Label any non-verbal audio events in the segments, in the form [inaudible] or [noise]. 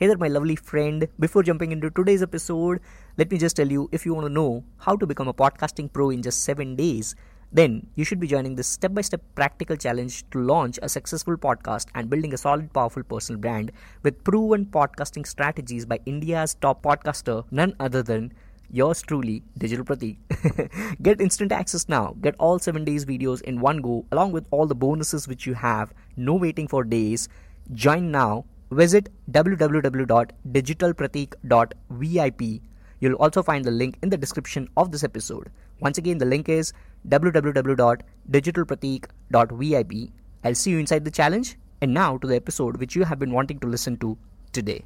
Hey there, my lovely friend. Before jumping into today's episode, let me just tell you if you want to know how to become a podcasting pro in just seven days, then you should be joining this step by step practical challenge to launch a successful podcast and building a solid, powerful personal brand with proven podcasting strategies by India's top podcaster, none other than yours truly, Digital Pratik. [laughs] Get instant access now. Get all seven days videos in one go, along with all the bonuses which you have. No waiting for days. Join now visit www.digitalpratik.vip. You'll also find the link in the description of this episode. Once again, the link is www.digitalpratik.vip. I'll see you inside the challenge. And now to the episode which you have been wanting to listen to today.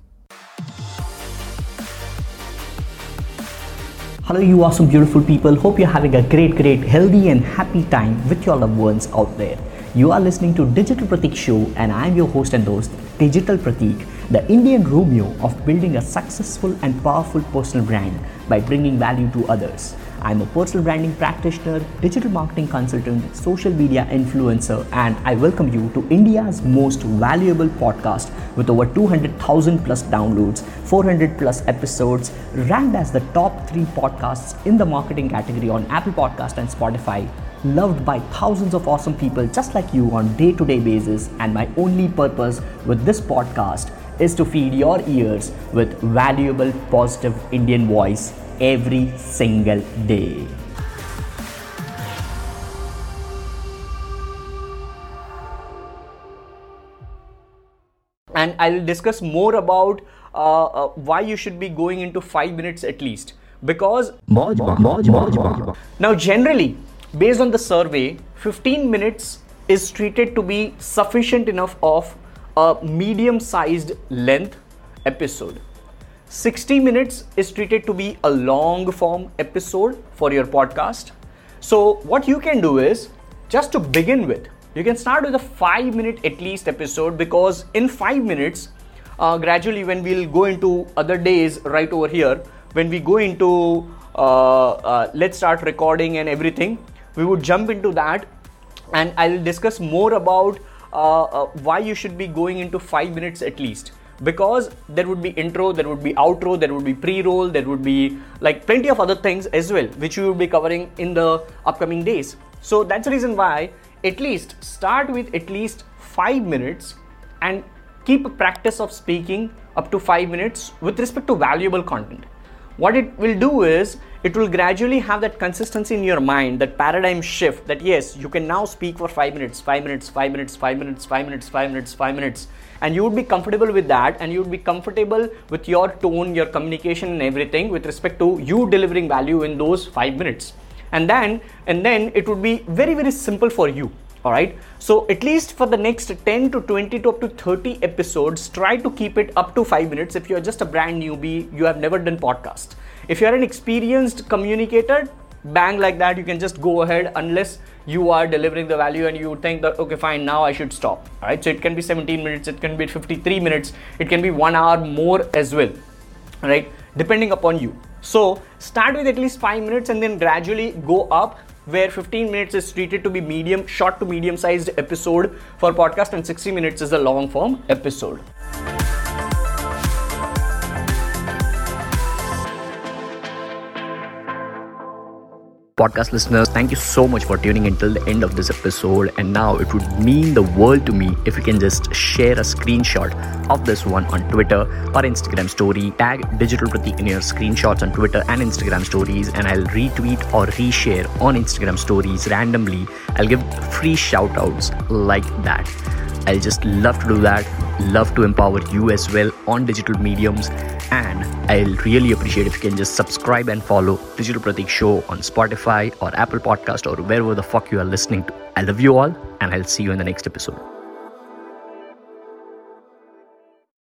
Hello, you awesome, beautiful people. Hope you're having a great, great, healthy, and happy time with your loved ones out there. You are listening to Digital Pratik Show, and I am your host and host, Digital Pratik, the Indian Romeo of building a successful and powerful personal brand by bringing value to others. I'm a personal branding practitioner, digital marketing consultant, social media influencer, and I welcome you to India's most valuable podcast with over 200,000 plus downloads, 400 plus episodes, ranked as the top three podcasts in the marketing category on Apple Podcast and Spotify loved by thousands of awesome people just like you on day-to-day basis and my only purpose with this podcast is to feed your ears with valuable positive Indian voice every single day. And I will discuss more about uh, uh, why you should be going into five minutes at least. Because now, generally, based on the survey 15 minutes is treated to be sufficient enough of a medium sized length episode. 60 minutes is treated to be a long form episode for your podcast. So what you can do is just to begin with you can start with a 5 minute at least episode because in 5 minutes uh, gradually when we'll go into other days right over here when we go into uh, uh, let's start recording and everything we would jump into that and I'll discuss more about uh, uh, why you should be going into five minutes at least because there would be intro, there would be outro, there would be pre-roll, there would be like plenty of other things as well, which we will be covering in the upcoming days. So that's the reason why at least start with at least five minutes and keep a practice of speaking up to five minutes with respect to valuable content. What it will do is it will gradually have that consistency in your mind, that paradigm shift that yes, you can now speak for five minutes, five minutes, five minutes, five minutes, five minutes, five minutes, five minutes. And you would be comfortable with that, and you would be comfortable with your tone, your communication, and everything with respect to you delivering value in those five minutes. And then, and then it would be very, very simple for you all right. So at least for the next 10 to 20 to up to 30 episodes try to keep it up to 5 minutes. If you're just a brand newbie you have never done podcast. If you're an experienced communicator, bang like that, you can just go ahead unless you are delivering the value and you think that okay fine now i should stop. All right. So it can be 17 minutes it can be 53 minutes it can be one hour more as well. Right. Depending upon you. So start with at least 5 minutes and then gradually go up where 15 minutes is treated to be medium short to medium sized episode for podcast and 60 minutes is a long form episode podcast listeners, thank you so much for tuning in till the end of this episode. And now it would mean the world to me if you can just share a screenshot of this one on Twitter or Instagram story. Tag Digital Pratik in your screenshots on Twitter and Instagram stories, and I'll retweet or reshare on Instagram stories randomly. I'll give free shout outs like that. I'll just love to do that. Love to empower you as well on digital mediums. And I'll really appreciate if you can just subscribe and follow Digital Pratik Show on Spotify or Apple Podcast or wherever the fuck you are listening to. I love you all, and I'll see you in the next episode.